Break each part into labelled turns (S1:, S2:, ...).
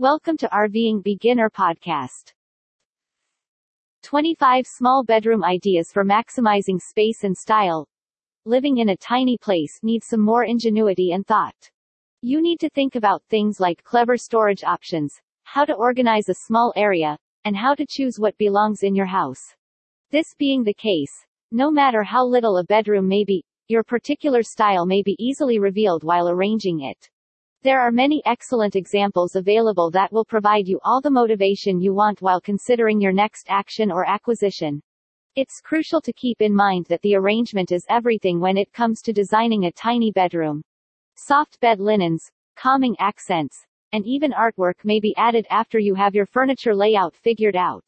S1: Welcome to RVing Beginner Podcast. 25 small bedroom ideas for maximizing space and style. Living in a tiny place needs some more ingenuity and thought. You need to think about things like clever storage options, how to organize a small area, and how to choose what belongs in your house. This being the case, no matter how little a bedroom may be, your particular style may be easily revealed while arranging it. There are many excellent examples available that will provide you all the motivation you want while considering your next action or acquisition. It's crucial to keep in mind that the arrangement is everything when it comes to designing a tiny bedroom. Soft bed linens, calming accents, and even artwork may be added after you have your furniture layout figured out.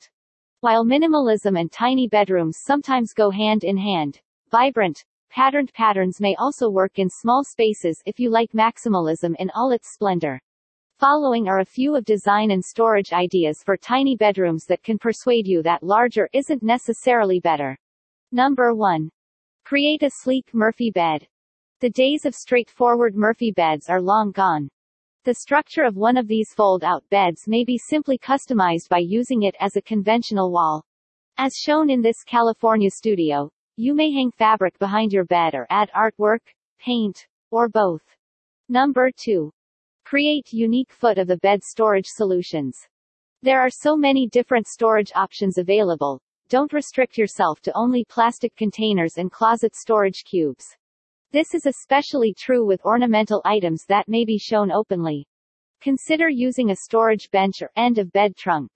S1: While minimalism and tiny bedrooms sometimes go hand in hand, vibrant, Patterned patterns may also work in small spaces if you like maximalism in all its splendor. Following are a few of design and storage ideas for tiny bedrooms that can persuade you that larger isn't necessarily better. Number 1. Create a sleek Murphy bed. The days of straightforward Murphy beds are long gone. The structure of one of these fold-out beds may be simply customized by using it as a conventional wall. As shown in this California studio, you may hang fabric behind your bed or add artwork, paint, or both. Number 2. Create unique foot of the bed storage solutions. There are so many different storage options available. Don't restrict yourself to only plastic containers and closet storage cubes. This is especially true with ornamental items that may be shown openly. Consider using a storage bench or end of bed trunk.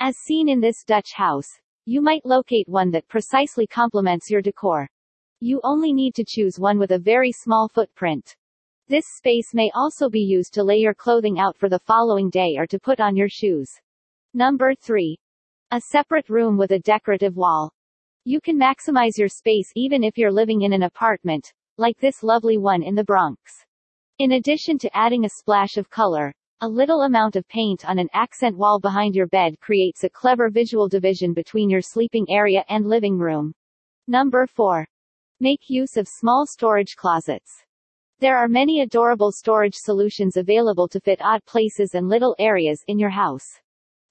S1: As seen in this Dutch house, you might locate one that precisely complements your decor. You only need to choose one with a very small footprint. This space may also be used to lay your clothing out for the following day or to put on your shoes. Number 3. A separate room with a decorative wall. You can maximize your space even if you're living in an apartment, like this lovely one in the Bronx. In addition to adding a splash of color, a little amount of paint on an accent wall behind your bed creates a clever visual division between your sleeping area and living room. Number 4. Make use of small storage closets. There are many adorable storage solutions available to fit odd places and little areas in your house.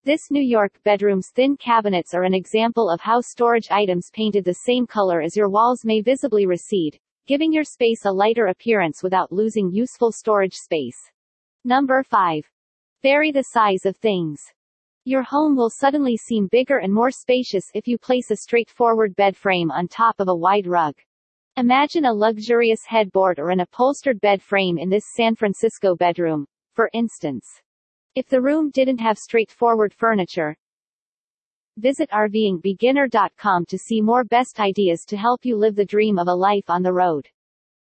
S1: This New York bedroom's thin cabinets are an example of how storage items painted the same color as your walls may visibly recede, giving your space a lighter appearance without losing useful storage space. Number 5. Vary the size of things. Your home will suddenly seem bigger and more spacious if you place a straightforward bed frame on top of a wide rug. Imagine a luxurious headboard or an upholstered bed frame in this San Francisco bedroom, for instance. If the room didn't have straightforward furniture, visit RVingBeginner.com to see more best ideas to help you live the dream of a life on the road.